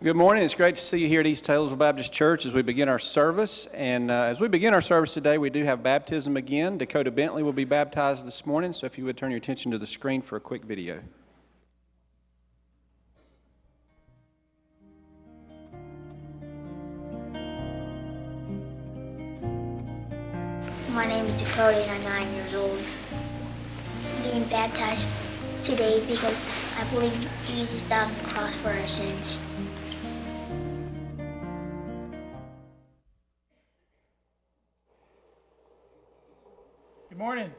Good morning. It's great to see you here at East Taylorsville Baptist Church as we begin our service. And uh, as we begin our service today, we do have baptism again. Dakota Bentley will be baptized this morning. So if you would turn your attention to the screen for a quick video. My name is Dakota and I'm nine years old. I'm being baptized today because I believe Jesus died on the cross for our sins. Good morning.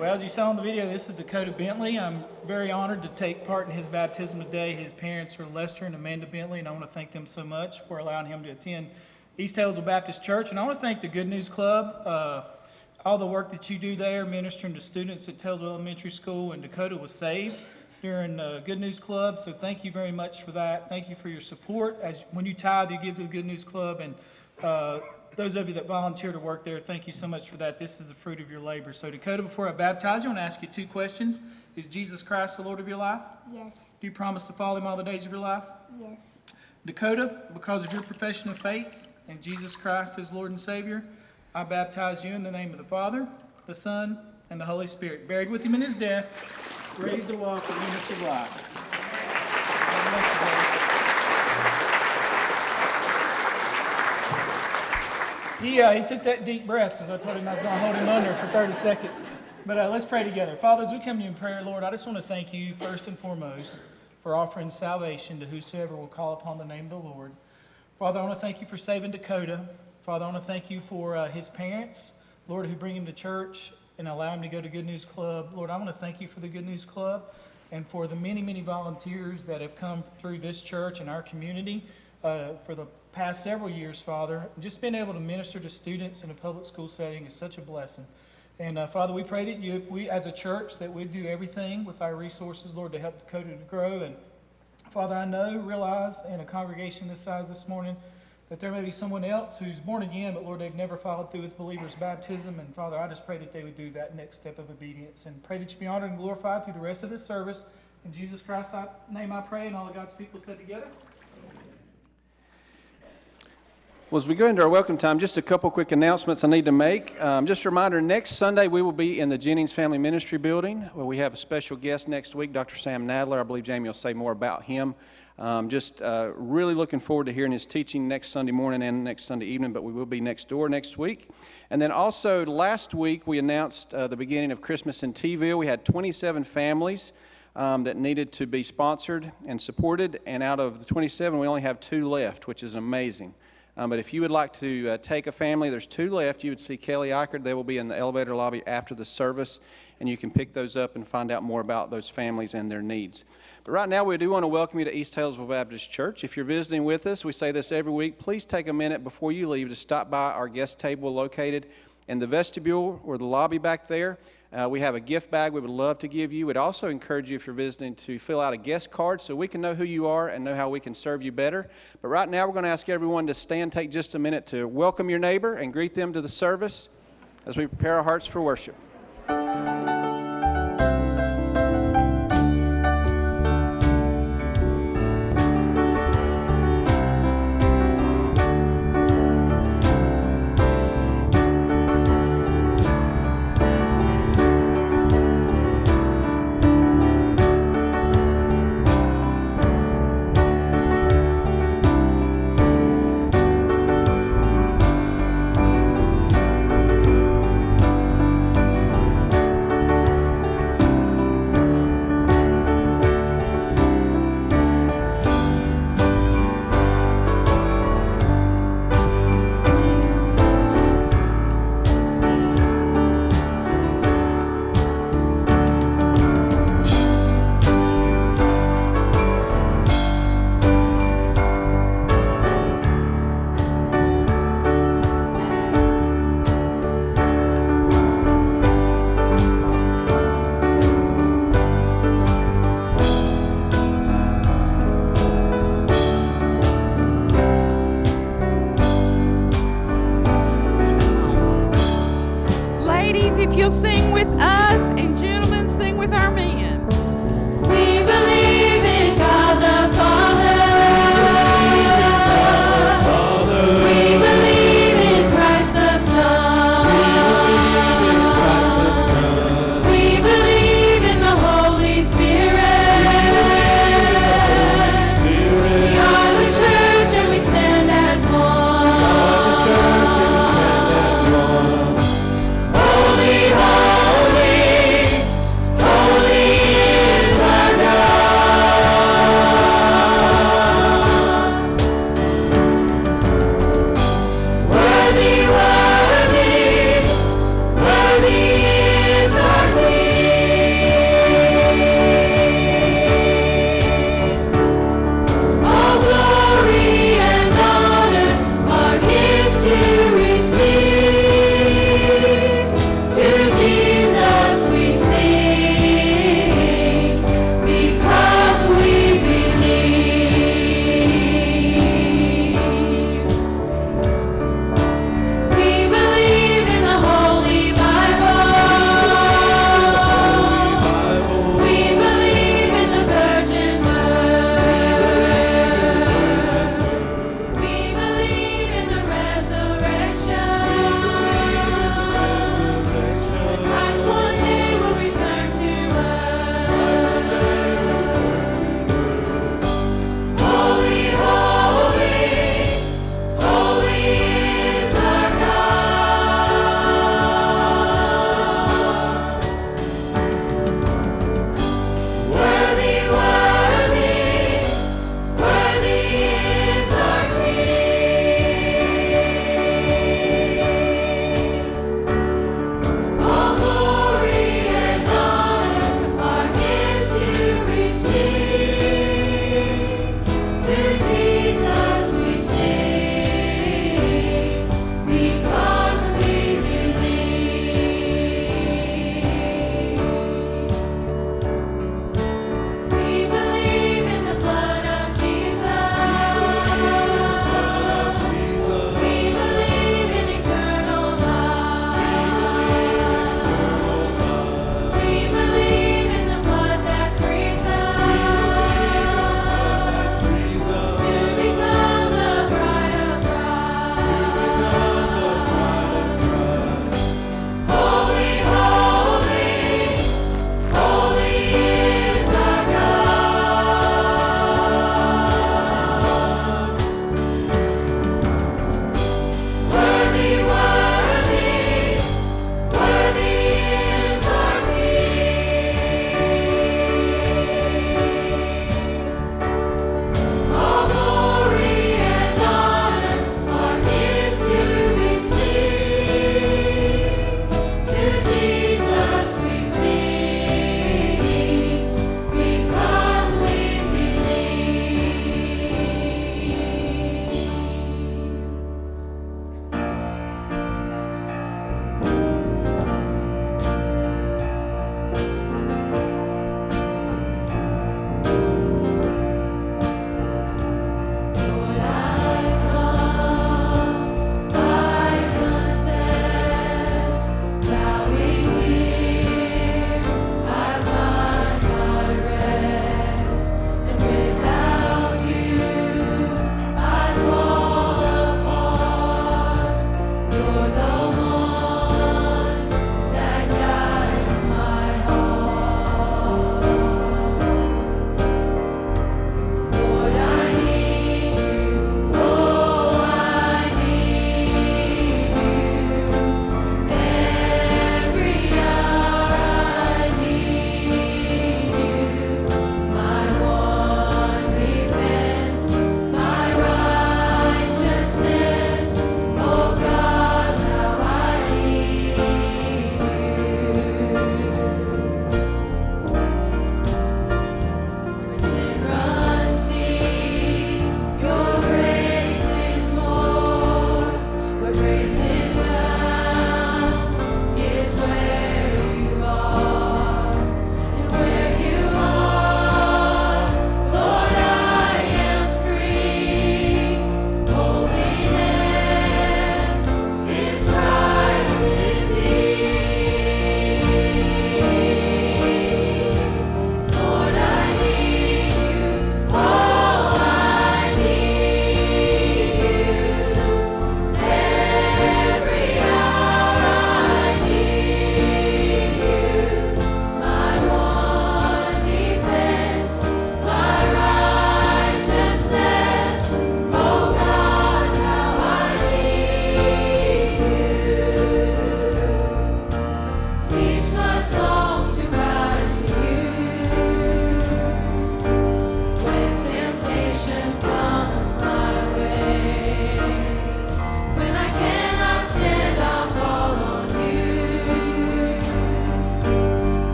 Well, as you saw in the video, this is Dakota Bentley. I'm very honored to take part in his baptism today. His parents are Lester and Amanda Bentley, and I want to thank them so much for allowing him to attend East Taylorsville Baptist Church. And I want to thank the Good News Club, uh, all the work that you do there, ministering to students at Taylorsville Elementary School. And Dakota was saved during uh, Good News Club, so thank you very much for that. Thank you for your support. As when you tithe, you give to the Good News Club, and uh, those of you that volunteer to work there, thank you so much for that. This is the fruit of your labor. So, Dakota, before I baptize you, I want to ask you two questions. Is Jesus Christ the Lord of your life? Yes, Do you promise to follow him all the days of your life? yes, Dakota, because of your profession of faith and Jesus Christ as Lord and Savior, I baptize you in the name of the Father, the Son, and the Holy Spirit, buried with him in his death, raised to walk in newness of life. God bless you, brother. He, uh, he took that deep breath because I told him I was going to hold him under for 30 seconds. But uh, let's pray together. Father, as we come to you in prayer, Lord, I just want to thank you first and foremost for offering salvation to whosoever will call upon the name of the Lord. Father, I want to thank you for saving Dakota. Father, I want to thank you for uh, his parents, Lord, who bring him to church and allow him to go to Good News Club. Lord, I want to thank you for the Good News Club and for the many, many volunteers that have come through this church and our community uh, for the past several years, Father. Just being able to minister to students in a public school setting is such a blessing. And uh, Father, we pray that you, we as a church, that we do everything with our resources, Lord, to help Dakota to grow. And Father, I know, realize in a congregation this size this morning that there may be someone else who's born again, but Lord, they've never followed through with believers' baptism. And Father, I just pray that they would do that next step of obedience and pray that you be honored and glorified through the rest of this service. In Jesus Christ's name I pray, and all of God's people said together. Well, as we go into our welcome time, just a couple quick announcements I need to make. Um, just a reminder next Sunday we will be in the Jennings Family Ministry Building where we have a special guest next week, Dr. Sam Nadler. I believe Jamie will say more about him. Um, just uh, really looking forward to hearing his teaching next Sunday morning and next Sunday evening, but we will be next door next week. And then also last week we announced uh, the beginning of Christmas in T-ville. We had 27 families um, that needed to be sponsored and supported, and out of the 27, we only have two left, which is amazing. Um, but if you would like to uh, take a family, there's two left. You would see Kelly Eichert. They will be in the elevator lobby after the service, and you can pick those up and find out more about those families and their needs. But right now, we do want to welcome you to East Taylorsville Baptist Church. If you're visiting with us, we say this every week. Please take a minute before you leave to stop by our guest table located in the vestibule or the lobby back there. Uh, we have a gift bag we would love to give you. We'd also encourage you, if you're visiting, to fill out a guest card so we can know who you are and know how we can serve you better. But right now, we're going to ask everyone to stand, take just a minute to welcome your neighbor and greet them to the service as we prepare our hearts for worship.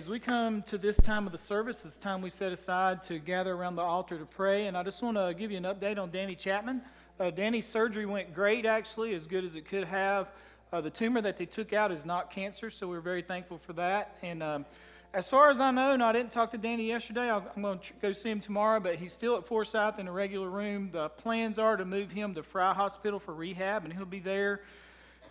As we come to this time of the service, it's time we set aside to gather around the altar to pray. And I just want to give you an update on Danny Chapman. Uh, Danny's surgery went great, actually, as good as it could have. Uh, the tumor that they took out is not cancer, so we're very thankful for that. And um, as far as I know, and I didn't talk to Danny yesterday, I'll, I'm going to go see him tomorrow, but he's still at Forsyth in a regular room. The plans are to move him to Frye Hospital for rehab, and he'll be there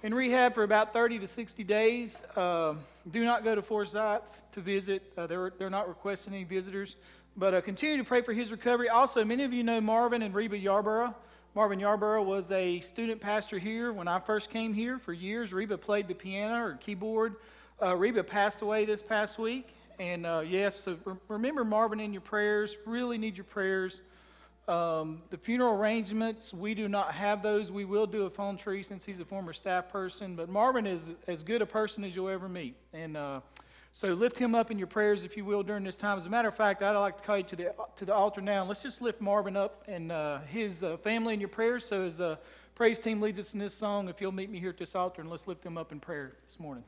in rehab for about 30 to 60 days. Uh, do not go to Forsyth to visit. Uh, they're, they're not requesting any visitors. But uh, continue to pray for his recovery. Also, many of you know Marvin and Reba Yarborough. Marvin Yarborough was a student pastor here when I first came here for years. Reba played the piano or keyboard. Uh, Reba passed away this past week. And uh, yes, so re- remember Marvin in your prayers. Really need your prayers. Um, the funeral arrangements, we do not have those. We will do a phone tree since he's a former staff person. But Marvin is as good a person as you'll ever meet. And uh, so lift him up in your prayers, if you will, during this time. As a matter of fact, I'd like to call you to the, to the altar now. Let's just lift Marvin up and uh, his uh, family in your prayers. So as the praise team leads us in this song, if you'll meet me here at this altar, and let's lift them up in prayer this morning.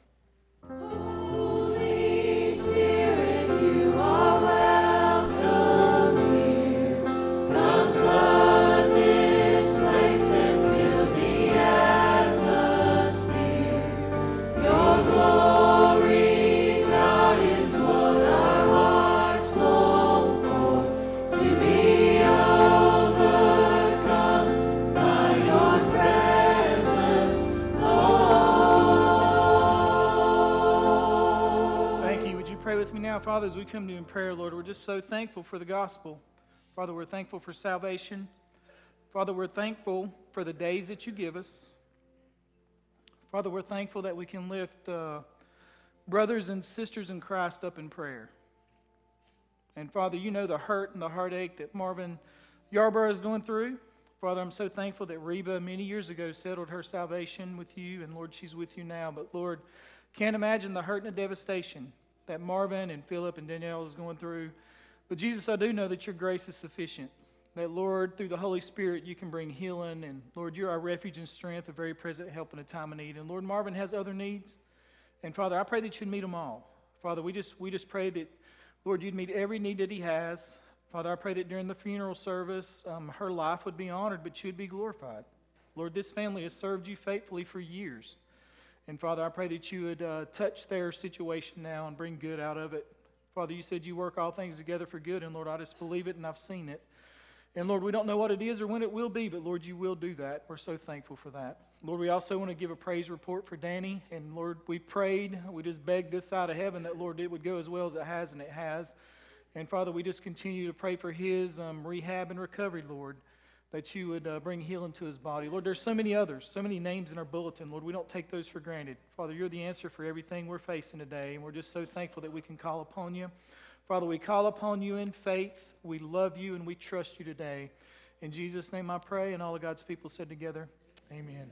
Holy Spirit, now, Father, as we come to you in prayer, Lord? We're just so thankful for the gospel. Father, we're thankful for salvation. Father, we're thankful for the days that you give us. Father, we're thankful that we can lift uh, brothers and sisters in Christ up in prayer. And Father, you know the hurt and the heartache that Marvin Yarborough is going through. Father, I'm so thankful that Reba many years ago settled her salvation with you, and Lord, she's with you now. But Lord, can't imagine the hurt and the devastation that Marvin and Philip and Danielle is going through. But Jesus, I do know that your grace is sufficient. That, Lord, through the Holy Spirit, you can bring healing. And, Lord, you're our refuge and strength, a very present help in a time of need. And, Lord, Marvin has other needs. And, Father, I pray that you'd meet them all. Father, we just, we just pray that, Lord, you'd meet every need that he has. Father, I pray that during the funeral service, um, her life would be honored, but would be glorified. Lord, this family has served you faithfully for years. And Father, I pray that you would uh, touch their situation now and bring good out of it. Father, you said you work all things together for good, and Lord, I just believe it and I've seen it. And Lord, we don't know what it is or when it will be, but Lord, you will do that. We're so thankful for that. Lord, we also want to give a praise report for Danny. And Lord, we prayed, we just begged this side of heaven that, Lord, it would go as well as it has, and it has. And Father, we just continue to pray for his um, rehab and recovery, Lord, that you would uh, bring healing to his body. Lord, there's so many others, so many names in our bulletin. Lord, we don't take those for granted. Father, you're the answer for everything we're facing today, and we're just so thankful that we can call upon you. Father, we call upon you in faith. We love you and we trust you today. In Jesus' name I pray, and all of God's people said together, Amen.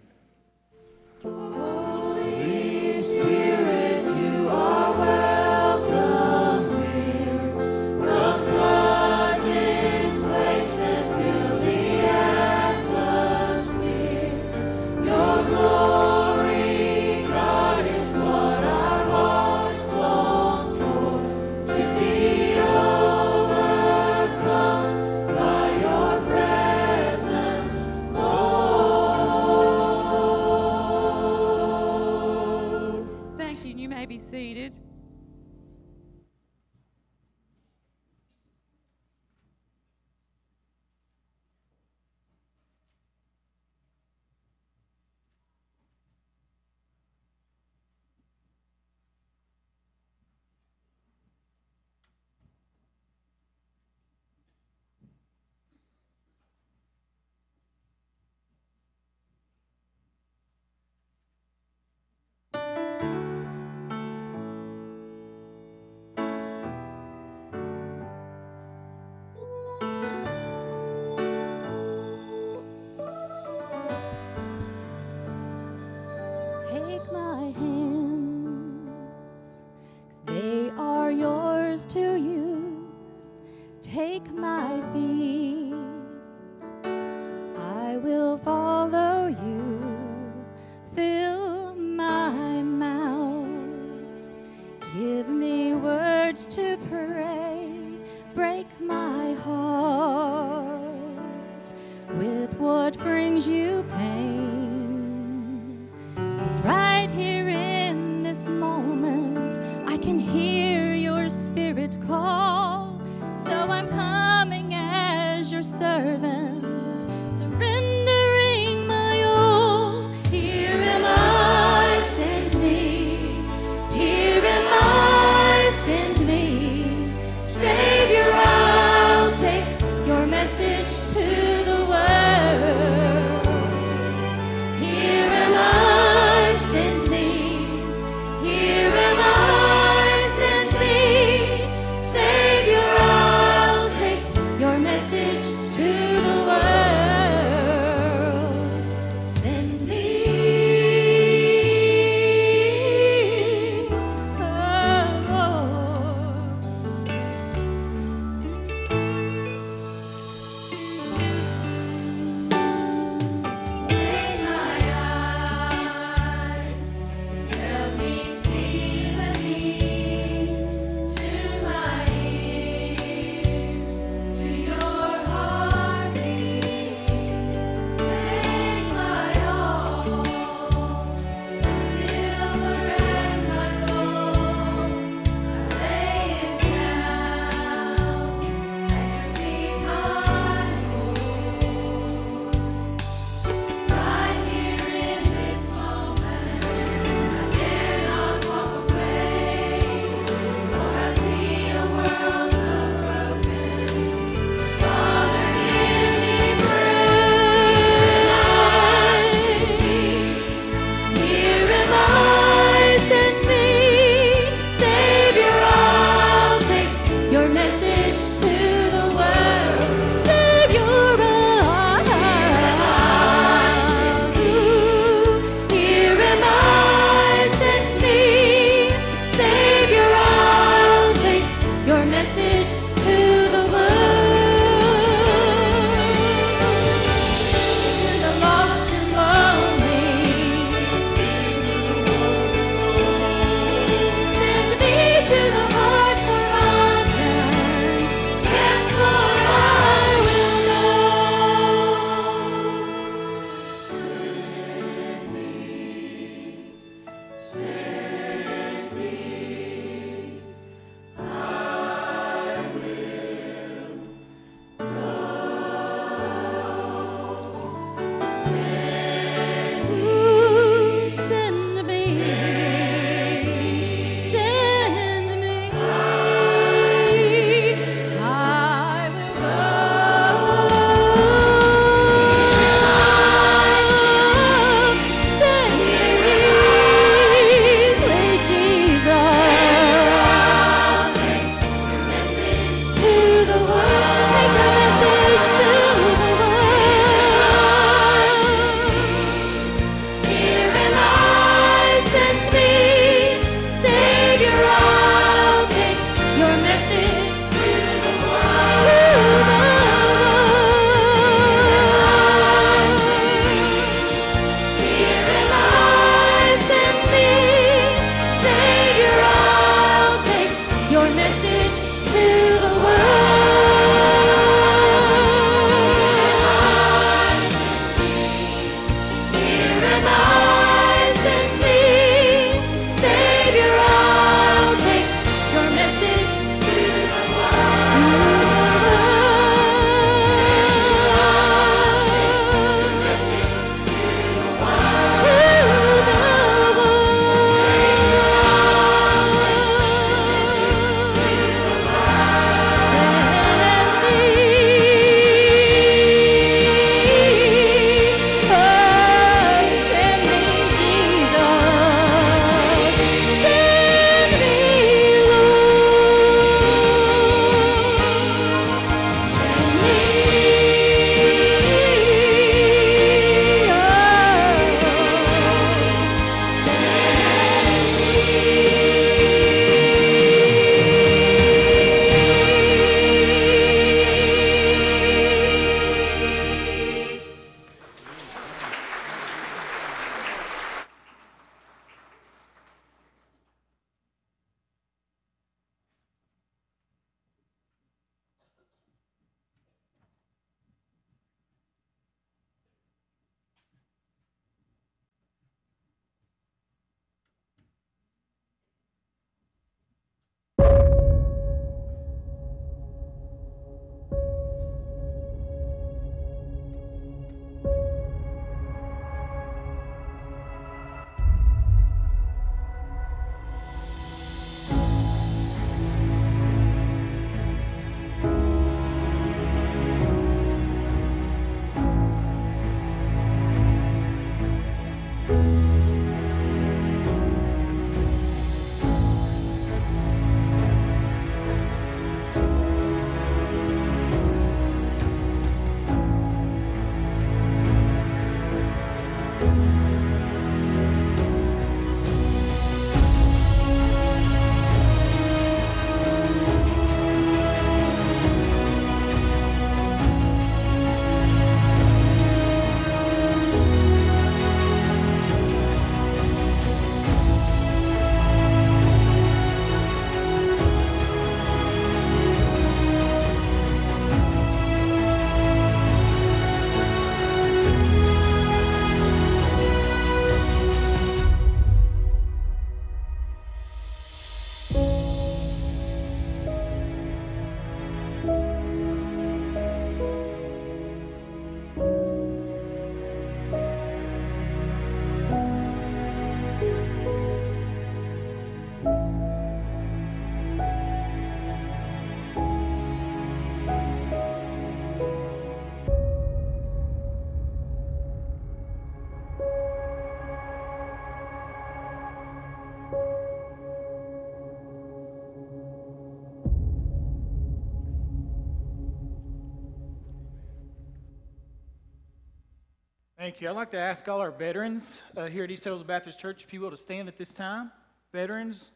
Thank you. I'd like to ask all our veterans uh, here at East Hills Baptist Church, if you will, to stand at this time. Veterans,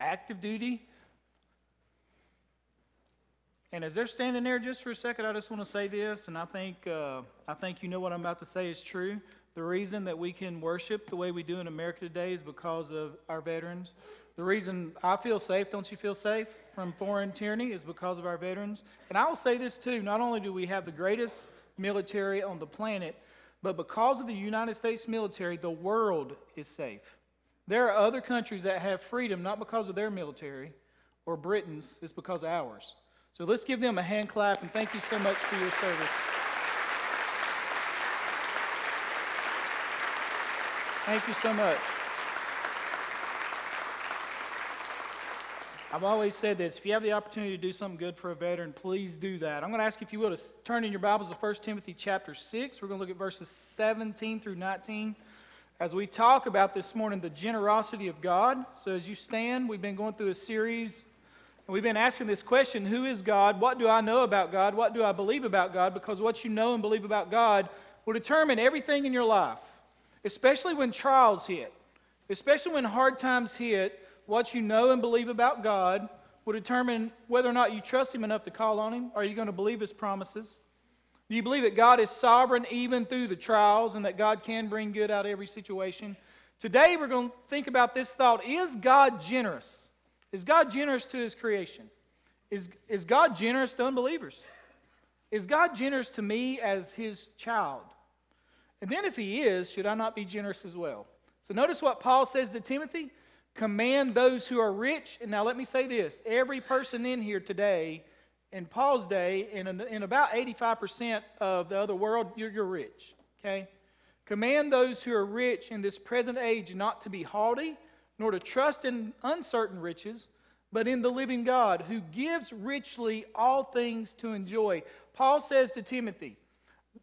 active duty. And as they're standing there just for a second, I just want to say this, and I think, uh, I think you know what I'm about to say is true. The reason that we can worship the way we do in America today is because of our veterans. The reason I feel safe, don't you feel safe, from foreign tyranny is because of our veterans. And I will say this too not only do we have the greatest military on the planet, but because of the United States military, the world is safe. There are other countries that have freedom not because of their military or Britain's, it's because of ours. So let's give them a hand clap and thank you so much for your service. Thank you so much. I've always said this if you have the opportunity to do something good for a veteran, please do that. I'm going to ask you, if you will, to turn in your Bibles to 1 Timothy chapter 6. We're going to look at verses 17 through 19 as we talk about this morning the generosity of God. So, as you stand, we've been going through a series and we've been asking this question Who is God? What do I know about God? What do I believe about God? Because what you know and believe about God will determine everything in your life, especially when trials hit, especially when hard times hit. What you know and believe about God will determine whether or not you trust Him enough to call on Him. Are you going to believe His promises? Do you believe that God is sovereign even through the trials and that God can bring good out of every situation? Today, we're going to think about this thought Is God generous? Is God generous to His creation? Is, is God generous to unbelievers? Is God generous to me as His child? And then, if He is, should I not be generous as well? So, notice what Paul says to Timothy command those who are rich. And now, let me say this every person in here today, in Paul's day, in, in about 85% of the other world, you're, you're rich. Okay? Command those who are rich in this present age not to be haughty, nor to trust in uncertain riches, but in the living God, who gives richly all things to enjoy. Paul says to Timothy,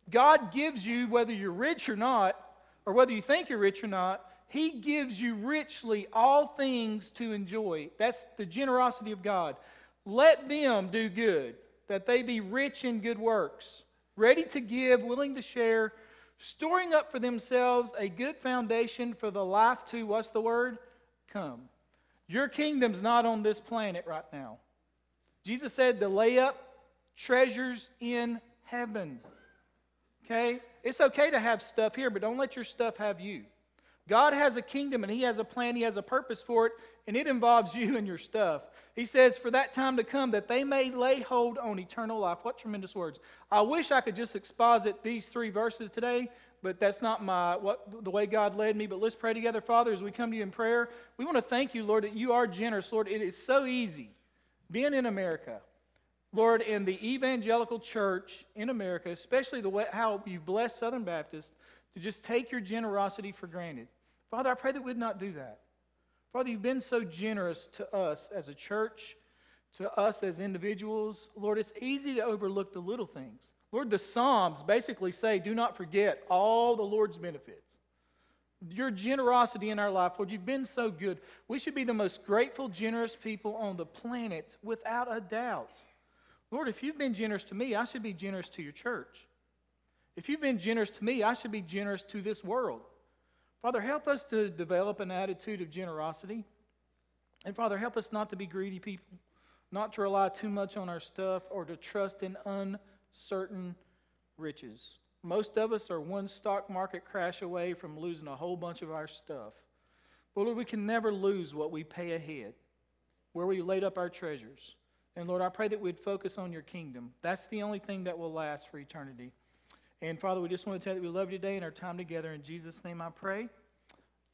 God gives you, whether you're rich or not, or whether you think you're rich or not, He gives you richly all things to enjoy. That's the generosity of God. Let them do good, that they be rich in good works, ready to give, willing to share, storing up for themselves a good foundation for the life to, what's the word? Come. Your kingdom's not on this planet right now. Jesus said to lay up treasures in heaven. Okay? It's okay to have stuff here, but don't let your stuff have you. God has a kingdom and He has a plan, He has a purpose for it, and it involves you and your stuff. He says, for that time to come, that they may lay hold on eternal life. What tremendous words. I wish I could just exposit these three verses today, but that's not my what the way God led me. But let's pray together, Father, as we come to you in prayer. We want to thank you, Lord, that you are generous, Lord. It is so easy being in America. Lord, in the evangelical church in America, especially the way how you've blessed Southern Baptists, to just take your generosity for granted. Father, I pray that we'd not do that. Father, you've been so generous to us as a church, to us as individuals. Lord, it's easy to overlook the little things. Lord, the Psalms basically say, do not forget all the Lord's benefits. Your generosity in our life, Lord, you've been so good. We should be the most grateful, generous people on the planet without a doubt. Lord, if you've been generous to me, I should be generous to your church. If you've been generous to me, I should be generous to this world. Father, help us to develop an attitude of generosity. And Father, help us not to be greedy people, not to rely too much on our stuff or to trust in uncertain riches. Most of us are one stock market crash away from losing a whole bunch of our stuff. But Lord, we can never lose what we pay ahead, where we laid up our treasures. And Lord, I pray that we'd focus on your kingdom. That's the only thing that will last for eternity. And Father, we just want to tell you that we love you today and our time together. In Jesus' name I pray.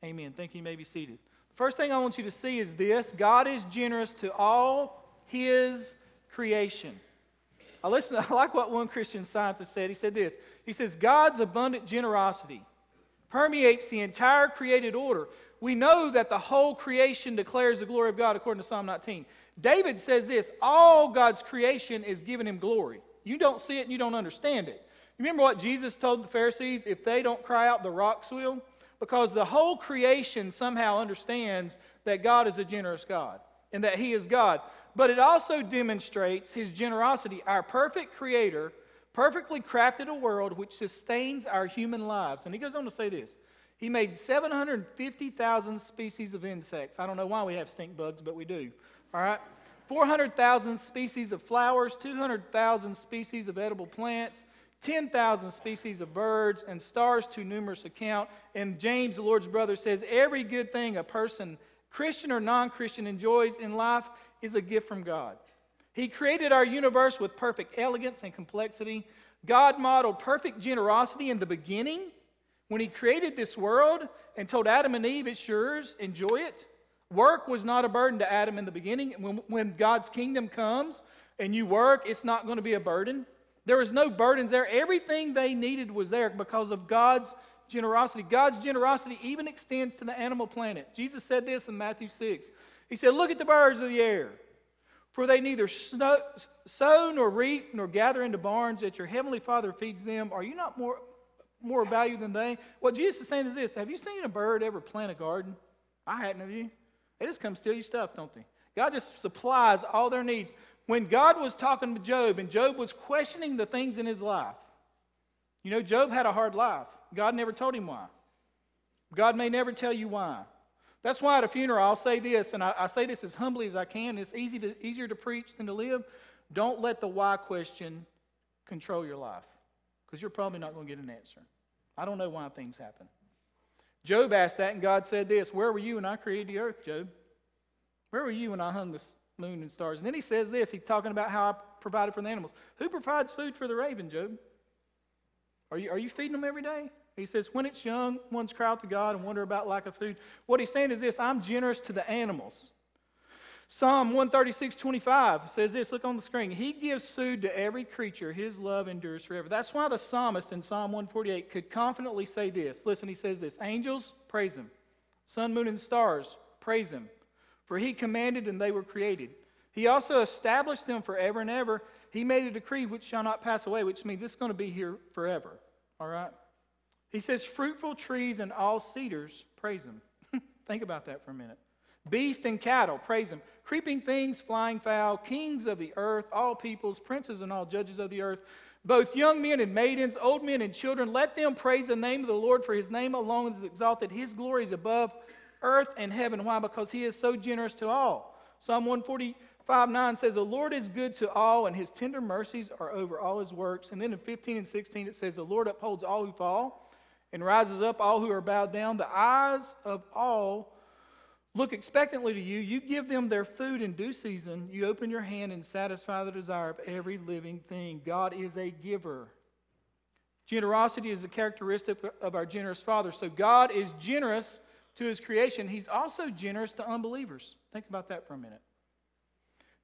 Amen. Thank you. You may be seated. First thing I want you to see is this God is generous to all his creation. I, listen, I like what one Christian scientist said. He said this He says, God's abundant generosity permeates the entire created order. We know that the whole creation declares the glory of God, according to Psalm 19. David says this all God's creation is giving him glory. You don't see it and you don't understand it. Remember what Jesus told the Pharisees? If they don't cry out, the rocks will? Because the whole creation somehow understands that God is a generous God and that He is God. But it also demonstrates His generosity. Our perfect Creator perfectly crafted a world which sustains our human lives. And he goes on to say this He made 750,000 species of insects. I don't know why we have stink bugs, but we do. All right? 400,000 species of flowers, 200,000 species of edible plants, 10,000 species of birds, and stars too numerous to count. And James, the Lord's brother, says every good thing a person, Christian or non Christian, enjoys in life is a gift from God. He created our universe with perfect elegance and complexity. God modeled perfect generosity in the beginning when He created this world and told Adam and Eve, It's yours, enjoy it. Work was not a burden to Adam in the beginning. When, when God's kingdom comes and you work, it's not going to be a burden. There was no burdens there. Everything they needed was there because of God's generosity. God's generosity even extends to the animal planet. Jesus said this in Matthew 6. He said, Look at the birds of the air. For they neither snow, sow nor reap nor gather into barns, yet your heavenly Father feeds them. Are you not more, more value than they? What Jesus is saying is this Have you seen a bird ever plant a garden? I hadn't, have you? They just come steal your stuff, don't they? God just supplies all their needs. When God was talking to Job and Job was questioning the things in his life, you know, Job had a hard life. God never told him why. God may never tell you why. That's why at a funeral I'll say this, and I, I say this as humbly as I can. It's easy to, easier to preach than to live. Don't let the why question control your life, because you're probably not going to get an answer. I don't know why things happen. Job asked that, and God said this Where were you when I created the earth, Job? Where were you when I hung the moon and stars? And then he says this He's talking about how I provided for the animals. Who provides food for the raven, Job? Are you, are you feeding them every day? He says, when it's young, ones cry out to God and wonder about lack of food. What he's saying is this I'm generous to the animals. Psalm 136, 25 says this look on the screen. He gives food to every creature, his love endures forever. That's why the psalmist in Psalm 148 could confidently say this. Listen, he says this Angels, praise him. Sun, moon, and stars, praise him. For he commanded and they were created. He also established them forever and ever. He made a decree which shall not pass away, which means it's going to be here forever. All right? He says, fruitful trees and all cedars, praise him. Think about that for a minute. Beast and cattle, praise him. Creeping things, flying fowl, kings of the earth, all peoples, princes and all judges of the earth, both young men and maidens, old men and children, let them praise the name of the Lord, for his name alone is exalted. His glory is above earth and heaven. Why? Because he is so generous to all. Psalm 145 9 says, The Lord is good to all, and his tender mercies are over all his works. And then in 15 and 16 it says, The Lord upholds all who fall and rises up all who are bowed down. The eyes of all look expectantly to you. You give them their food in due season. You open your hand and satisfy the desire of every living thing. God is a giver. Generosity is a characteristic of our generous Father. So God is generous to his creation. He's also generous to unbelievers. Think about that for a minute.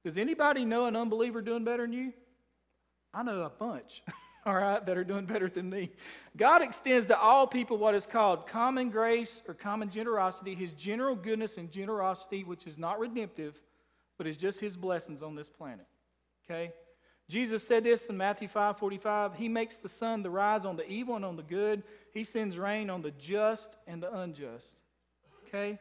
Does anybody know an unbeliever doing better than you? I know a bunch. all right, that are doing better than me. God extends to all people what is called common grace or common generosity, his general goodness and generosity, which is not redemptive, but is just his blessings on this planet. Okay? Jesus said this in Matthew 5 45. He makes the sun to rise on the evil and on the good. He sends rain on the just and the unjust. Okay?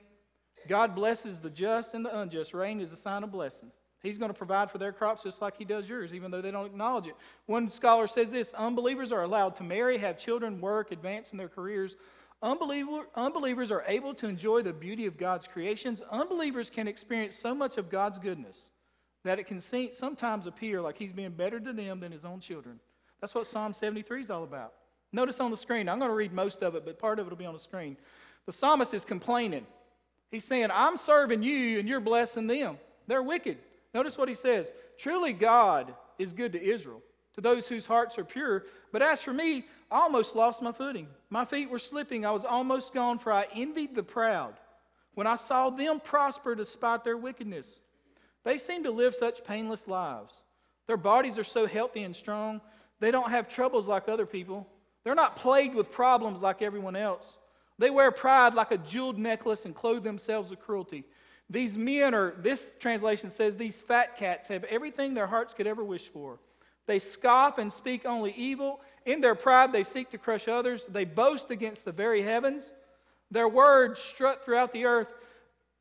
God blesses the just and the unjust. Rain is a sign of blessing. He's going to provide for their crops just like He does yours, even though they don't acknowledge it. One scholar says this unbelievers are allowed to marry, have children, work, advance in their careers. Unbeliever, unbelievers are able to enjoy the beauty of God's creations. Unbelievers can experience so much of God's goodness that it can see, sometimes appear like He's being better to them than His own children. That's what Psalm 73 is all about. Notice on the screen, I'm going to read most of it, but part of it will be on the screen. The psalmist is complaining. He's saying, I'm serving you and you're blessing them. They're wicked. Notice what he says Truly, God is good to Israel, to those whose hearts are pure. But as for me, I almost lost my footing. My feet were slipping. I was almost gone, for I envied the proud when I saw them prosper despite their wickedness. They seem to live such painless lives. Their bodies are so healthy and strong. They don't have troubles like other people. They're not plagued with problems like everyone else. They wear pride like a jeweled necklace and clothe themselves with cruelty. These men are, this translation says, these fat cats have everything their hearts could ever wish for. They scoff and speak only evil. In their pride, they seek to crush others. They boast against the very heavens. Their words strut throughout the earth.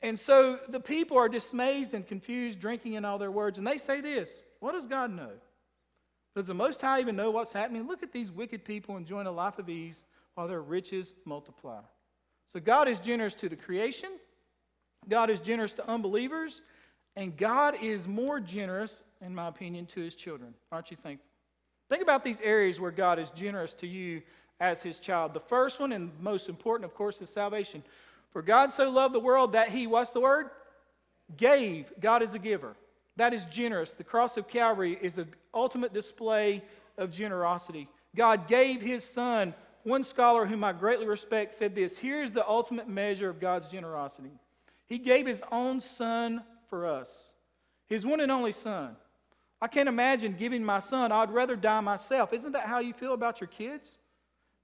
And so the people are dismayed and confused, drinking in all their words. And they say this What does God know? Does the Most High even know what's happening? Look at these wicked people enjoying a life of ease while their riches multiply. So God is generous to the creation, God is generous to unbelievers, and God is more generous, in my opinion, to his children. Aren't you thankful? Think about these areas where God is generous to you as his child. The first one, and most important, of course, is salvation. For God so loved the world that he, what's the word? Gave. God is a giver. That is generous. The cross of Calvary is the ultimate display of generosity. God gave his son. One scholar whom I greatly respect said this Here's the ultimate measure of God's generosity. He gave his own son for us, his one and only son. I can't imagine giving my son, I'd rather die myself. Isn't that how you feel about your kids?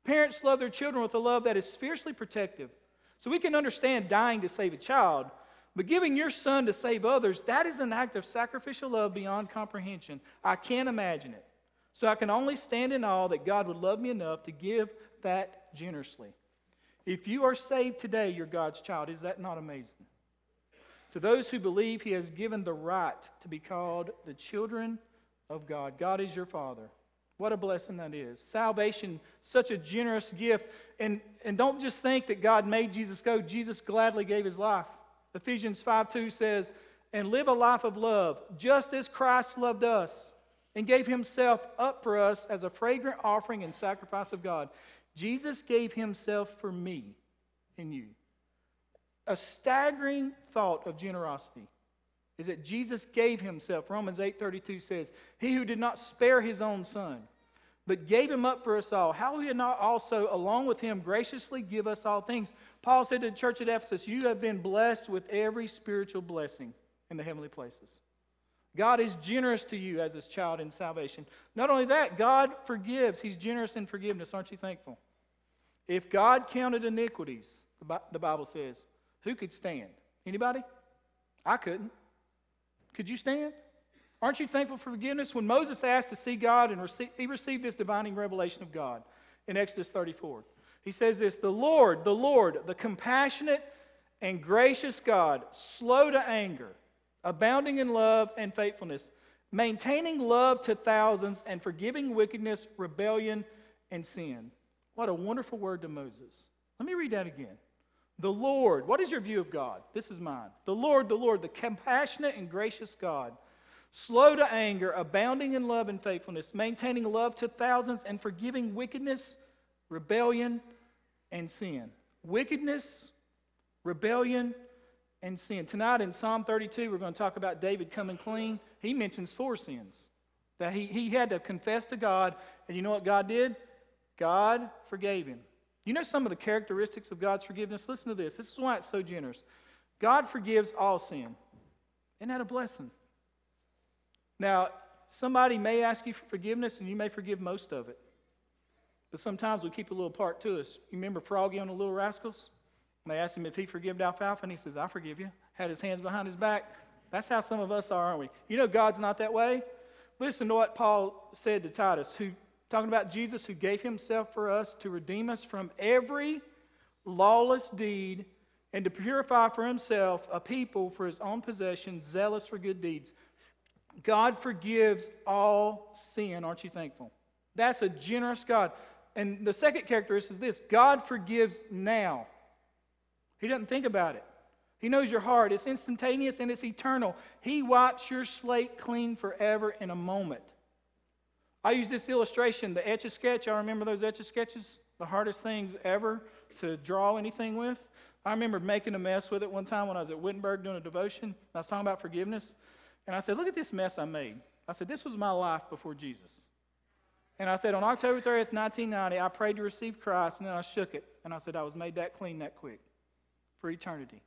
Parents love their children with a love that is fiercely protective. So we can understand dying to save a child, but giving your son to save others, that is an act of sacrificial love beyond comprehension. I can't imagine it. So I can only stand in awe that God would love me enough to give that generously. If you are saved today, you're God's child. Is that not amazing? To those who believe, He has given the right to be called the children of God. God is your Father. What a blessing that is. Salvation, such a generous gift. And, and don't just think that God made Jesus go. Jesus gladly gave his life. Ephesians 5 2 says, And live a life of love, just as Christ loved us and gave himself up for us as a fragrant offering and sacrifice of God. Jesus gave himself for me and you. A staggering thought of generosity is that Jesus gave himself. Romans 8:32 says, "He who did not spare his own son, but gave him up for us all, how will he not also along with him graciously give us all things?" Paul said to the church at Ephesus, "You have been blessed with every spiritual blessing in the heavenly places." God is generous to you as his child in salvation. Not only that, God forgives. He's generous in forgiveness. Aren't you thankful? If God counted iniquities, the Bible says, who could stand? Anybody? I couldn't. Could you stand? Aren't you thankful for forgiveness? When Moses asked to see God and receive, he received this divine revelation of God in Exodus 34. He says this The Lord, the Lord, the compassionate and gracious God, slow to anger, abounding in love and faithfulness, maintaining love to thousands, and forgiving wickedness, rebellion, and sin. What a wonderful word to Moses. Let me read that again. The Lord, what is your view of God? This is mine. The Lord, the Lord, the compassionate and gracious God, slow to anger, abounding in love and faithfulness, maintaining love to thousands, and forgiving wickedness, rebellion, and sin. Wickedness, rebellion, and sin. Tonight in Psalm 32, we're going to talk about David coming clean. He mentions four sins that he, he had to confess to God, and you know what God did? God forgave him. You know some of the characteristics of God's forgiveness? Listen to this. This is why it's so generous. God forgives all sin. Isn't that a blessing? Now, somebody may ask you for forgiveness, and you may forgive most of it. But sometimes we keep a little part to us. You remember Froggy on the Little Rascals? They asked him if he forgave Alfalfa, and he says, I forgive you. Had his hands behind his back. That's how some of us are, aren't we? You know God's not that way. Listen to what Paul said to Titus, who talking about Jesus who gave himself for us to redeem us from every lawless deed and to purify for himself a people for his own possession, zealous for good deeds. God forgives all sin. Aren't you thankful? That's a generous God. And the second characteristic is this God forgives now. He doesn't think about it. He knows your heart. It's instantaneous and it's eternal. He wipes your slate clean forever in a moment. I use this illustration, the etch a sketch. I remember those etch a sketches, the hardest things ever to draw anything with. I remember making a mess with it one time when I was at Wittenberg doing a devotion. I was talking about forgiveness. And I said, Look at this mess I made. I said, This was my life before Jesus. And I said, On October 30th, 1990, I prayed to receive Christ, and then I shook it. And I said, I was made that clean that quick for eternity.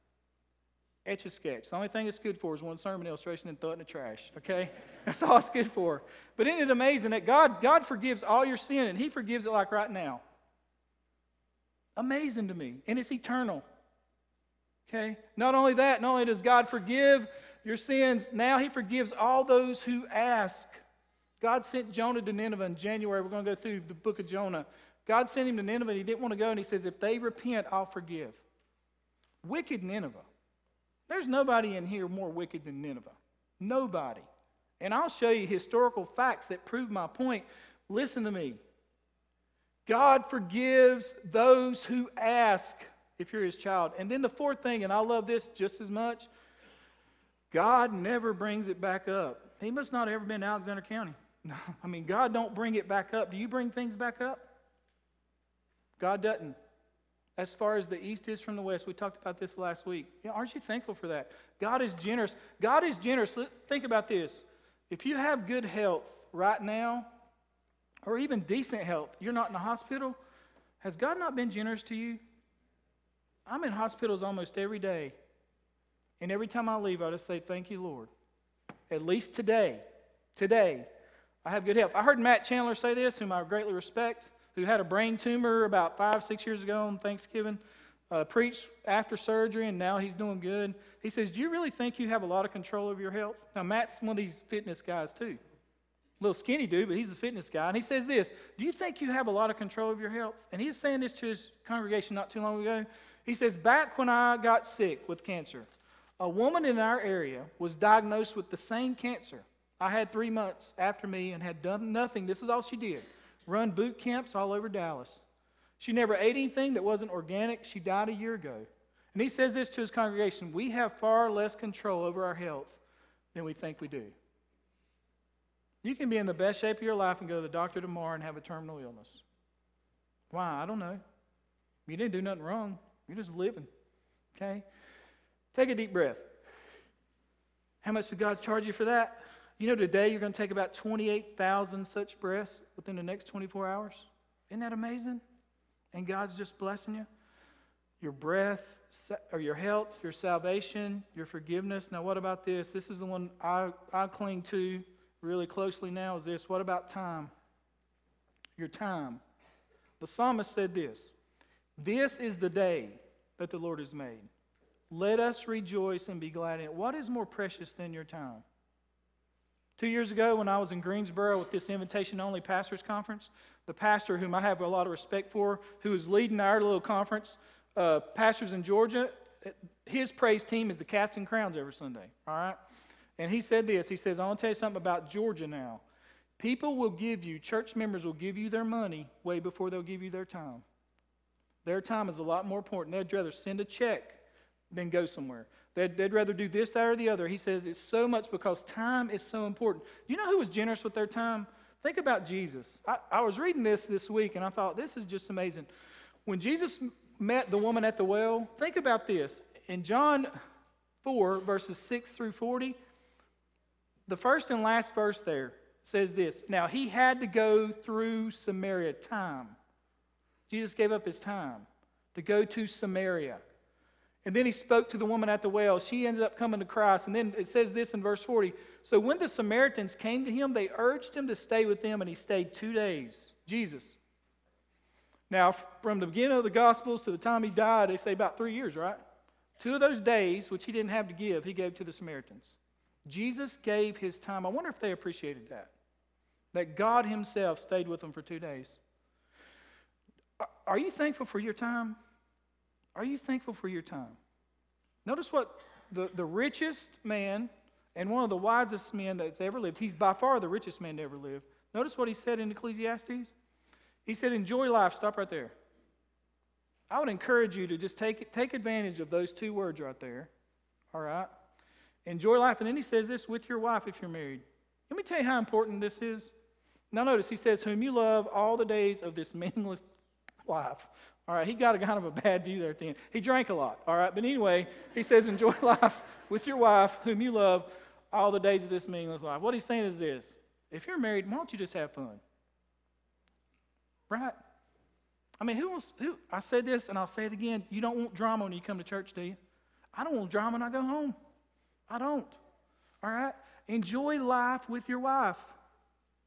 Etch a sketch. The only thing it's good for is one sermon illustration and throw it in the trash, okay? That's all it's good for. But isn't it amazing that God, God forgives all your sin and He forgives it like right now? Amazing to me. And it's eternal. Okay? Not only that, not only does God forgive your sins, now He forgives all those who ask. God sent Jonah to Nineveh in January. We're going to go through the book of Jonah. God sent him to Nineveh and he didn't want to go, and he says, If they repent, I'll forgive. Wicked Nineveh. There's nobody in here more wicked than Nineveh. Nobody. And I'll show you historical facts that prove my point. Listen to me. God forgives those who ask if you're his child. And then the fourth thing, and I love this just as much God never brings it back up. He must not have ever been to Alexander County. No, I mean, God don't bring it back up. Do you bring things back up? God doesn't. As far as the east is from the west, we talked about this last week. You know, aren't you thankful for that? God is generous. God is generous. Think about this. If you have good health right now, or even decent health, you're not in the hospital, has God not been generous to you? I'm in hospitals almost every day. And every time I leave, I just say, Thank you, Lord. At least today, today, I have good health. I heard Matt Chandler say this, whom I greatly respect, who had a brain tumor about five, six years ago on Thanksgiving, uh, preached after surgery, and now he's doing good. He says, Do you really think you have a lot of control over your health? Now, Matt's one of these fitness guys, too. A Little skinny dude, but he's a fitness guy. And he says this Do you think you have a lot of control over your health? And he's saying this to his congregation not too long ago. He says, Back when I got sick with cancer, a woman in our area was diagnosed with the same cancer. I had three months after me and had done nothing. This is all she did run boot camps all over Dallas. She never ate anything that wasn't organic. She died a year ago. And he says this to his congregation We have far less control over our health than we think we do. You can be in the best shape of your life and go to the doctor tomorrow and have a terminal illness. Why? I don't know. You didn't do nothing wrong. You're just living. Okay? Take a deep breath. How much did God charge you for that? You know, today you're going to take about 28,000 such breaths within the next 24 hours. Isn't that amazing? And God's just blessing you. Your breath, or your health, your salvation, your forgiveness. Now, what about this? This is the one I, I cling to really closely now is this. What about time? Your time. The psalmist said this This is the day that the Lord has made. Let us rejoice and be glad in it. What is more precious than your time? Two years ago, when I was in Greensboro with this invitation only pastors conference, the pastor, whom I have a lot of respect for, who is leading our little conference, uh, pastors in Georgia, his praise team is the Casting Crowns every Sunday, all right? And he said this He says, I want to tell you something about Georgia now. People will give you, church members will give you their money way before they'll give you their time. Their time is a lot more important. They'd rather send a check than go somewhere. They'd, they'd rather do this, that, or the other. He says it's so much because time is so important. You know who was generous with their time? Think about Jesus. I, I was reading this this week and I thought, this is just amazing. When Jesus met the woman at the well, think about this. In John 4, verses 6 through 40, the first and last verse there says this Now he had to go through Samaria, time. Jesus gave up his time to go to Samaria. And then he spoke to the woman at the well. She ended up coming to Christ. And then it says this in verse 40 So when the Samaritans came to him, they urged him to stay with them, and he stayed two days. Jesus. Now, from the beginning of the Gospels to the time he died, they say about three years, right? Two of those days, which he didn't have to give, he gave to the Samaritans. Jesus gave his time. I wonder if they appreciated that. That God himself stayed with them for two days. Are- you thankful for your time? Are you thankful for your time? Notice what the, the richest man and one of the wisest men that's ever lived, he's by far the richest man to ever live. Notice what he said in Ecclesiastes? He said, Enjoy life. Stop right there. I would encourage you to just take, take advantage of those two words right there. All right? Enjoy life. And then he says this with your wife if you're married. Let me tell you how important this is. Now, notice he says, Whom you love all the days of this meaningless life. All right, he got a kind of a bad view there at the end. He drank a lot, all right? But anyway, he says, Enjoy life with your wife, whom you love all the days of this meaningless life. What he's saying is this if you're married, why don't you just have fun? Right? I mean, who wants, who, I said this and I'll say it again. You don't want drama when you come to church, do you? I don't want drama when I go home. I don't. All right? Enjoy life with your wife.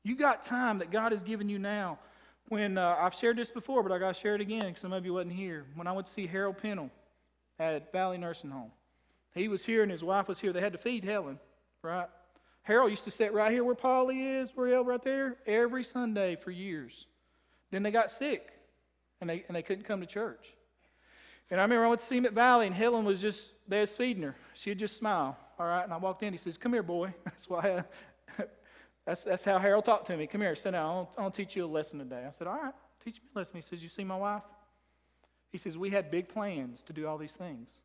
You got time that God has given you now. When uh, I've shared this before, but I got to share it again because some of you wasn't here. When I went to see Harold Pennell at Valley Nursing Home, he was here and his wife was here. They had to feed Helen, right? Harold used to sit right here where Polly is, where El right there, every Sunday for years. Then they got sick and they, and they couldn't come to church. And I remember I went to see him at Valley, and Helen was just, was feeding her. She'd just smile, all right? And I walked in, he says, Come here, boy. That's why I, That's, that's how Harold talked to me. Come here, sit down. I'll, I'll teach you a lesson today. I said, All right, teach me a lesson. He says, You see my wife? He says, We had big plans to do all these things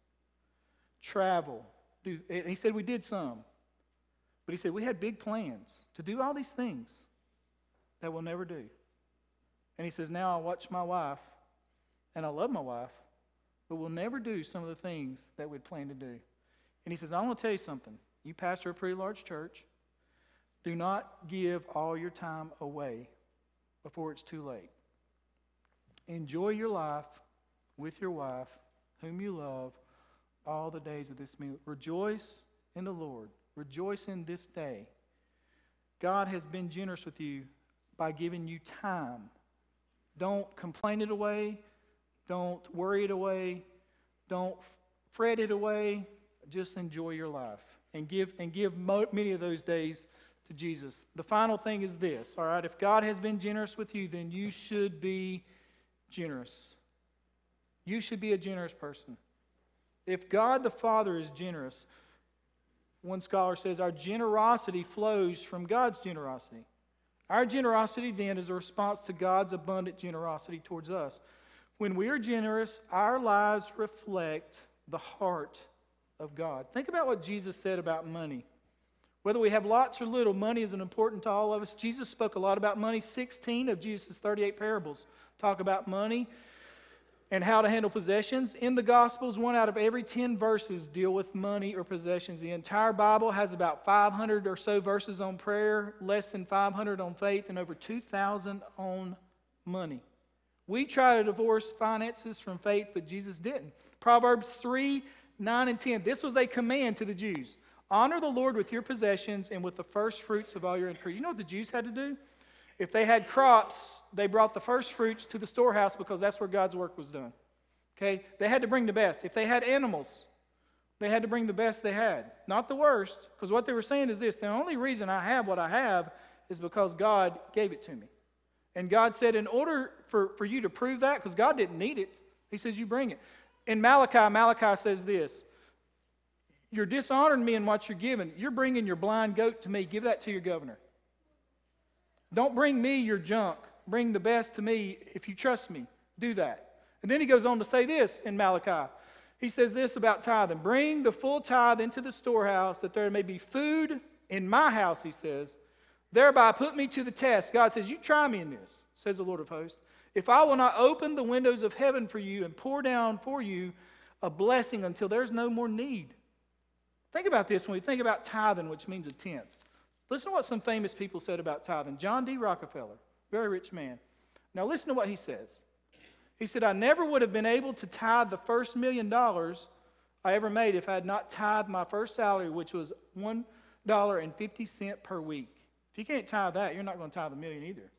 travel. Do, he said, We did some. But he said, We had big plans to do all these things that we'll never do. And he says, Now I watch my wife, and I love my wife, but we'll never do some of the things that we'd planned to do. And he says, I want to tell you something. You pastor a pretty large church. Do not give all your time away before it's too late. Enjoy your life with your wife, whom you love, all the days of this meal. Rejoice in the Lord. Rejoice in this day. God has been generous with you by giving you time. Don't complain it away. Don't worry it away. Don't fret it away. Just enjoy your life and give and give many of those days to Jesus. The final thing is this, all right? If God has been generous with you, then you should be generous. You should be a generous person. If God the Father is generous, one scholar says our generosity flows from God's generosity. Our generosity then is a response to God's abundant generosity towards us. When we are generous, our lives reflect the heart of God. Think about what Jesus said about money. Whether we have lots or little, money is important to all of us. Jesus spoke a lot about money. 16 of Jesus' 38 parables talk about money and how to handle possessions. In the Gospels, one out of every 10 verses deal with money or possessions. The entire Bible has about 500 or so verses on prayer, less than 500 on faith, and over 2,000 on money. We try to divorce finances from faith, but Jesus didn't. Proverbs 3 9 and 10. This was a command to the Jews honor the Lord with your possessions and with the first fruits of all your increase. You know what the Jews had to do? If they had crops, they brought the first fruits to the storehouse because that's where God's work was done. Okay? They had to bring the best. If they had animals, they had to bring the best they had, not the worst, because what they were saying is this the only reason I have what I have is because God gave it to me. And God said, in order for, for you to prove that, because God didn't need it, He says, you bring it. In Malachi, Malachi says this You're dishonoring me in what you're giving. You're bringing your blind goat to me. Give that to your governor. Don't bring me your junk. Bring the best to me if you trust me. Do that. And then he goes on to say this in Malachi. He says this about tithing Bring the full tithe into the storehouse that there may be food in my house, he says. Thereby put me to the test. God says, You try me in this, says the Lord of hosts. If I will not open the windows of heaven for you and pour down for you a blessing until there's no more need. Think about this when we think about tithing, which means a tenth. Listen to what some famous people said about tithing. John D. Rockefeller, very rich man. Now, listen to what he says. He said, I never would have been able to tithe the first million dollars I ever made if I had not tithed my first salary, which was $1.50 per week. If you can't tithe that, you're not going to tithe a million either.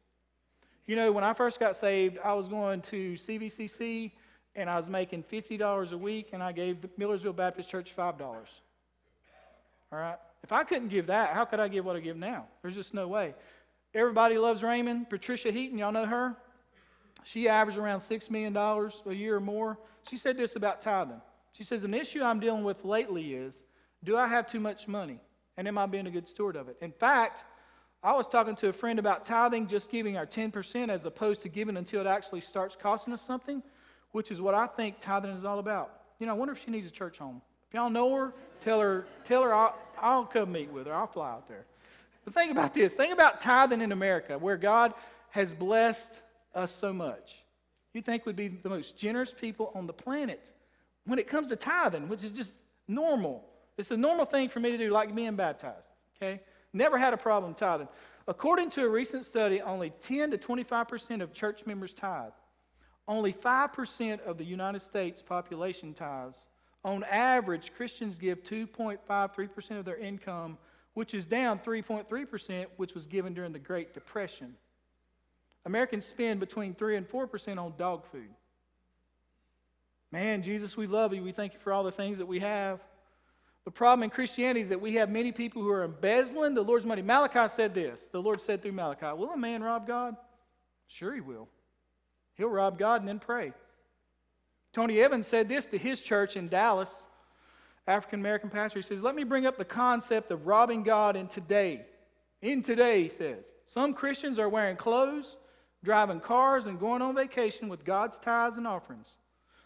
You know, when I first got saved, I was going to CVCC and I was making $50 a week, and I gave Millersville Baptist Church $5. All right? If I couldn't give that, how could I give what I give now? There's just no way. Everybody loves Raymond. Patricia Heaton, y'all know her? She averaged around $6 million a year or more. She said this about tithing. She says, An issue I'm dealing with lately is do I have too much money? And am I being a good steward of it? In fact, I was talking to a friend about tithing, just giving our 10% as opposed to giving until it actually starts costing us something, which is what I think tithing is all about. You know, I wonder if she needs a church home. Y'all know her, tell her, tell her I'll, I'll come meet with her. I'll fly out there. But think about this. Think about tithing in America, where God has blessed us so much. You think we'd be the most generous people on the planet when it comes to tithing, which is just normal. It's a normal thing for me to do, like being baptized. Okay? Never had a problem tithing. According to a recent study, only 10 to 25% of church members tithe. Only 5% of the United States population tithes. On average, Christians give 2.53% of their income, which is down 3.3%, which was given during the Great Depression. Americans spend between 3 and 4% on dog food. Man, Jesus, we love you. We thank you for all the things that we have. The problem in Christianity is that we have many people who are embezzling the Lord's money. Malachi said this. The Lord said through Malachi, Will a man rob God? Sure, he will. He'll rob God and then pray. Tony Evans said this to his church in Dallas, African American pastor. He says, Let me bring up the concept of robbing God in today. In today, he says, some Christians are wearing clothes, driving cars, and going on vacation with God's tithes and offerings.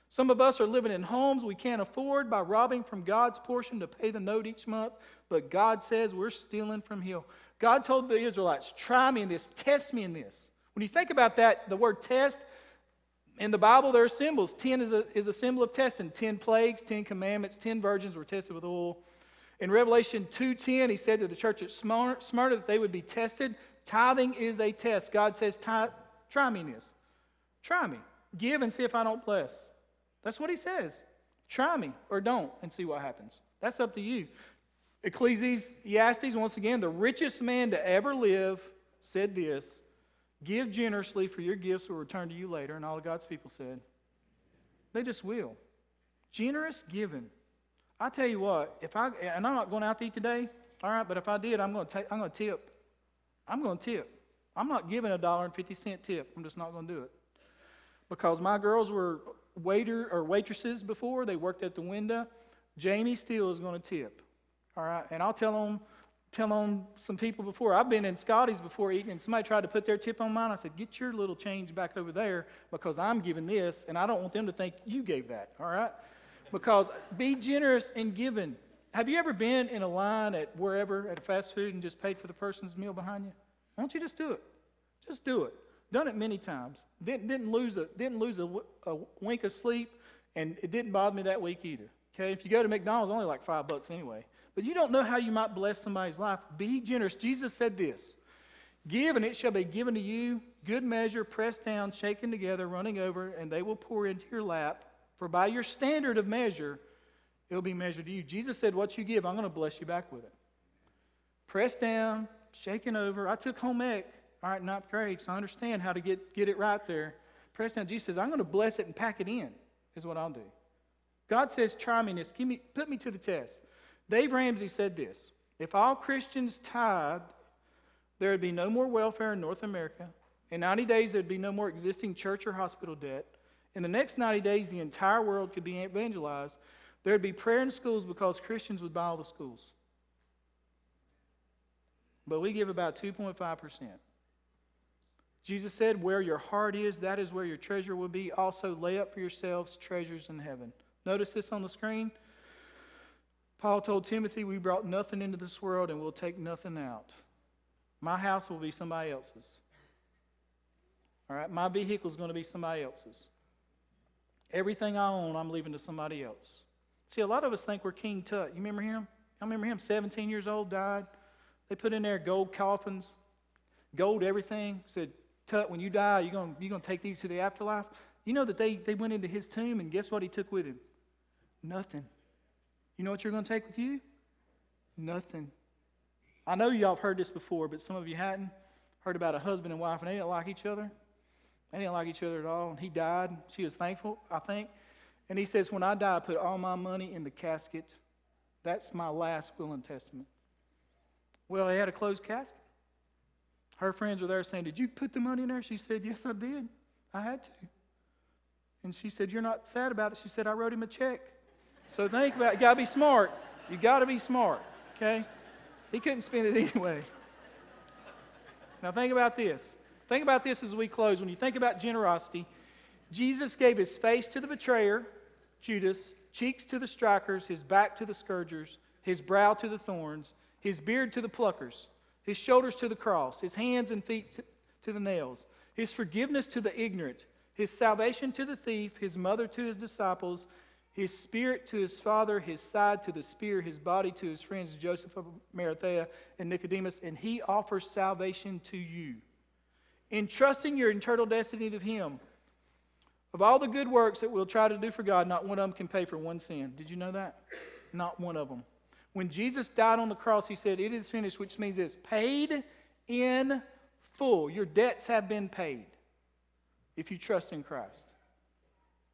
Some of us are living in homes we can't afford by robbing from God's portion to pay the note each month, but God says we're stealing from Him. God told the Israelites, try me in this, test me in this. When you think about that, the word test, in the Bible, there are symbols. Ten is a, is a symbol of testing. Ten plagues, ten commandments, ten virgins were tested with oil. In Revelation 2.10, he said to the church at Smyrna that they would be tested. Tithing is a test. God says, try me in this. Try me. Give and see if I don't bless. That's what he says. Try me or don't and see what happens. That's up to you. Ecclesiastes, once again, the richest man to ever live said this Give generously, for your gifts will return to you later. And all of God's people said, They just will. Generous giving. I tell you what, if I, and I'm not going out to eat today, all right, but if I did, I'm going to, take, I'm going to tip. I'm going to tip. I'm not giving a dollar and 50 cent tip. I'm just not going to do it. Because my girls were waiter or waitresses before, they worked at the window. Jamie Steele is going to tip. All right, and I'll tell them, tell on some people before. I've been in Scotty's before eating, and somebody tried to put their tip on mine. I said, "Get your little change back over there because I'm giving this, and I don't want them to think you gave that." All right, because be generous in giving. Have you ever been in a line at wherever at a fast food and just paid for the person's meal behind you? Why don't you just do it? Just do it. Done it many times. Didn't, didn't lose, a, didn't lose a, a wink of sleep, and it didn't bother me that week either. Okay, if you go to McDonald's, only like five bucks anyway. But you don't know how you might bless somebody's life. Be generous. Jesus said this Give, and it shall be given to you. Good measure, pressed down, shaken together, running over, and they will pour into your lap. For by your standard of measure, it will be measured to you. Jesus said, What you give, I'm going to bless you back with it. Pressed down, shaken over. I took home ec, all right, ninth grade, so I understand how to get, get it right there. Pressed down. Jesus says, I'm going to bless it and pack it in, is what I'll do. God says, Try me this. Give me, put me to the test. Dave Ramsey said this If all Christians tithed, there would be no more welfare in North America. In 90 days, there'd be no more existing church or hospital debt. In the next 90 days, the entire world could be evangelized. There'd be prayer in schools because Christians would buy all the schools. But we give about 2.5%. Jesus said, Where your heart is, that is where your treasure will be. Also, lay up for yourselves treasures in heaven. Notice this on the screen. Paul told Timothy, We brought nothing into this world and we'll take nothing out. My house will be somebody else's. All right? My vehicle is going to be somebody else's. Everything I own, I'm leaving to somebody else. See, a lot of us think we're King Tut. You remember him? I remember him, 17 years old, died. They put in there gold coffins, gold everything. Said, Tut, when you die, you're going you're to take these to the afterlife. You know that they, they went into his tomb, and guess what he took with him? Nothing. You know what you're going to take with you? Nothing. I know y'all have heard this before, but some of you hadn't. Heard about a husband and wife, and they didn't like each other. They didn't like each other at all. And he died. She was thankful, I think. And he says, When I die, I put all my money in the casket. That's my last will and testament. Well, they had a closed casket. Her friends were there saying, Did you put the money in there? She said, Yes, I did. I had to. And she said, You're not sad about it. She said, I wrote him a check. So think about it. You got to be smart. You got to be smart, okay? He couldn't spend it anyway. Now, think about this. Think about this as we close. When you think about generosity, Jesus gave his face to the betrayer, Judas, cheeks to the strikers, his back to the scourgers, his brow to the thorns, his beard to the pluckers, his shoulders to the cross, his hands and feet to, to the nails, his forgiveness to the ignorant, his salvation to the thief, his mother to his disciples, his spirit to his father, his side to the spear, his body to his friends Joseph of Arimathea and Nicodemus, and he offers salvation to you. Entrusting your eternal destiny to him. Of all the good works that we'll try to do for God, not one of them can pay for one sin. Did you know that? Not one of them. When Jesus died on the cross, he said, It is finished, which means it's paid in full. Your debts have been paid if you trust in Christ.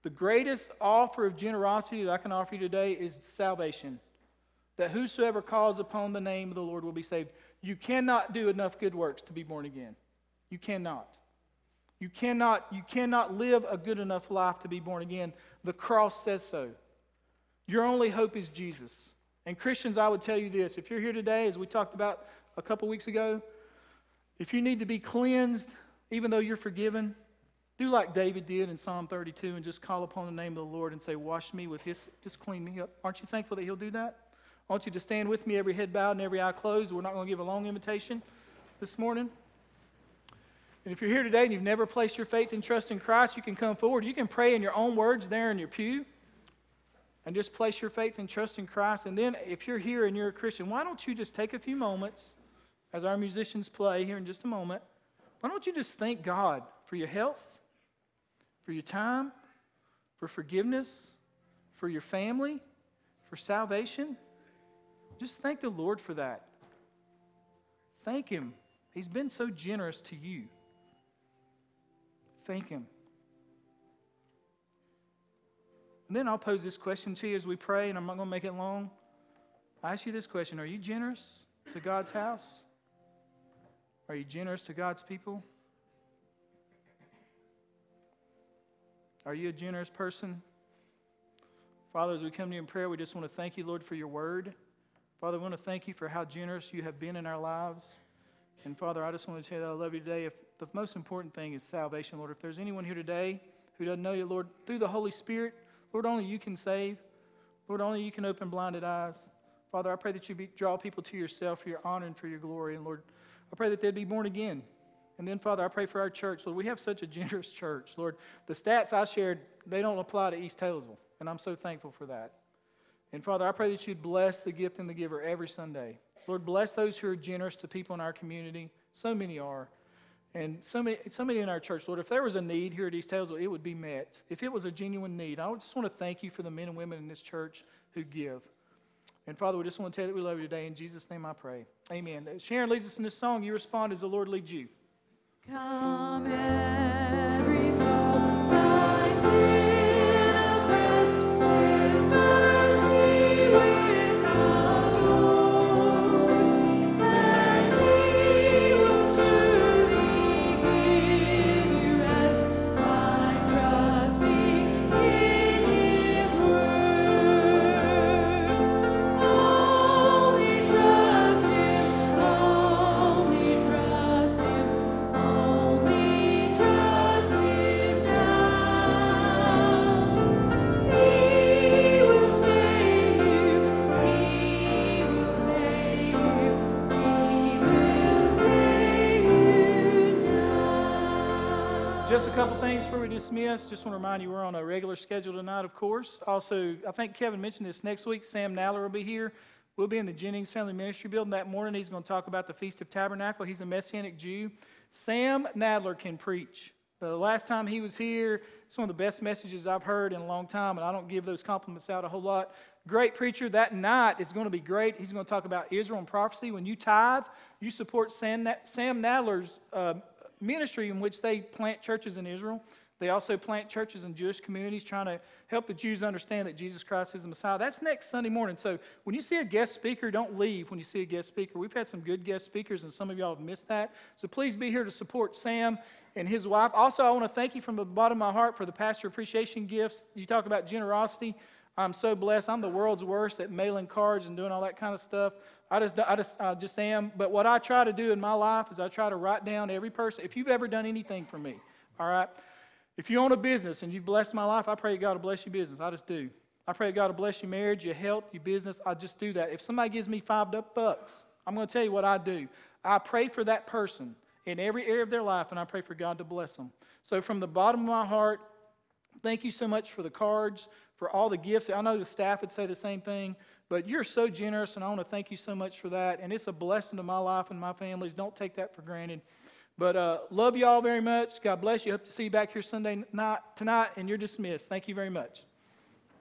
The greatest offer of generosity that I can offer you today is salvation. That whosoever calls upon the name of the Lord will be saved. You cannot do enough good works to be born again. You cannot. You cannot, you cannot live a good enough life to be born again. The cross says so. Your only hope is Jesus. And Christians, I would tell you this if you're here today, as we talked about a couple weeks ago, If you need to be cleansed, even though you're forgiven, do like David did in Psalm 32 and just call upon the name of the Lord and say, Wash me with his, just clean me up. Aren't you thankful that he'll do that? I want you to stand with me, every head bowed and every eye closed. We're not going to give a long invitation this morning. And if you're here today and you've never placed your faith and trust in Christ, you can come forward. You can pray in your own words there in your pew and just place your faith and trust in Christ. And then if you're here and you're a Christian, why don't you just take a few moments as our musicians play here in just a moment? Why don't you just thank God for your health, for your time, for forgiveness, for your family, for salvation? Just thank the Lord for that. Thank Him. He's been so generous to you. Thank Him. And then I'll pose this question to you as we pray, and I'm not going to make it long. I ask you this question Are you generous to God's house? Are you generous to God's people? Are you a generous person? Father, as we come to you in prayer, we just want to thank you, Lord, for your word. Father, we want to thank you for how generous you have been in our lives. And Father, I just want to tell you that I love you today. If the most important thing is salvation, Lord, if there's anyone here today who doesn't know you, Lord, through the Holy Spirit, Lord, only you can save. Lord, only you can open blinded eyes. Father, I pray that you be, draw people to yourself for your honor and for your glory. And Lord, I pray that they'd be born again. And then, Father, I pray for our church. Lord, we have such a generous church. Lord, the stats I shared, they don't apply to East Taylorsville. And I'm so thankful for that. And Father, I pray that you'd bless the gift and the giver every Sunday. Lord, bless those who are generous to people in our community. So many are. And so many, so many in our church, Lord, if there was a need here at East Taylorsville, it would be met. If it was a genuine need, I just want to thank you for the men and women in this church who give. And Father, we just want to tell you that we love you today. In Jesus' name I pray. Amen. Sharon leads us in this song. You respond as the Lord leads you. Come every soul, couple things before we dismiss. Just want to remind you we're on a regular schedule tonight, of course. Also, I think Kevin mentioned this next week. Sam Nadler will be here. We'll be in the Jennings Family Ministry building that morning. He's going to talk about the Feast of Tabernacle. He's a Messianic Jew. Sam Nadler can preach. The last time he was here, it's one of the best messages I've heard in a long time, and I don't give those compliments out a whole lot. Great preacher. That night is going to be great. He's going to talk about Israel and prophecy. When you tithe, you support Sam, Sam Nadler's uh, ministry in which they plant churches in Israel. They also plant churches in Jewish communities trying to help the Jews understand that Jesus Christ is the Messiah. That's next Sunday morning. So when you see a guest speaker, don't leave when you see a guest speaker. We've had some good guest speakers, and some of y'all have missed that. So please be here to support Sam and his wife. Also, I want to thank you from the bottom of my heart for the pastor appreciation gifts. You talk about generosity. I'm so blessed. I'm the world's worst at mailing cards and doing all that kind of stuff. I just, I just, I just am. But what I try to do in my life is I try to write down every person. If you've ever done anything for me, all right. If you own a business and you've blessed my life, I pray God to bless your business. I just do. I pray God to bless your marriage, your health, your business. I just do that. If somebody gives me five bucks, I'm going to tell you what I do. I pray for that person in every area of their life, and I pray for God to bless them. So, from the bottom of my heart, thank you so much for the cards, for all the gifts. I know the staff would say the same thing, but you're so generous, and I want to thank you so much for that. And it's a blessing to my life and my family's. Don't take that for granted. But uh, love you all very much. God bless you. Hope to see you back here Sunday night tonight, and you're dismissed. Thank you very much.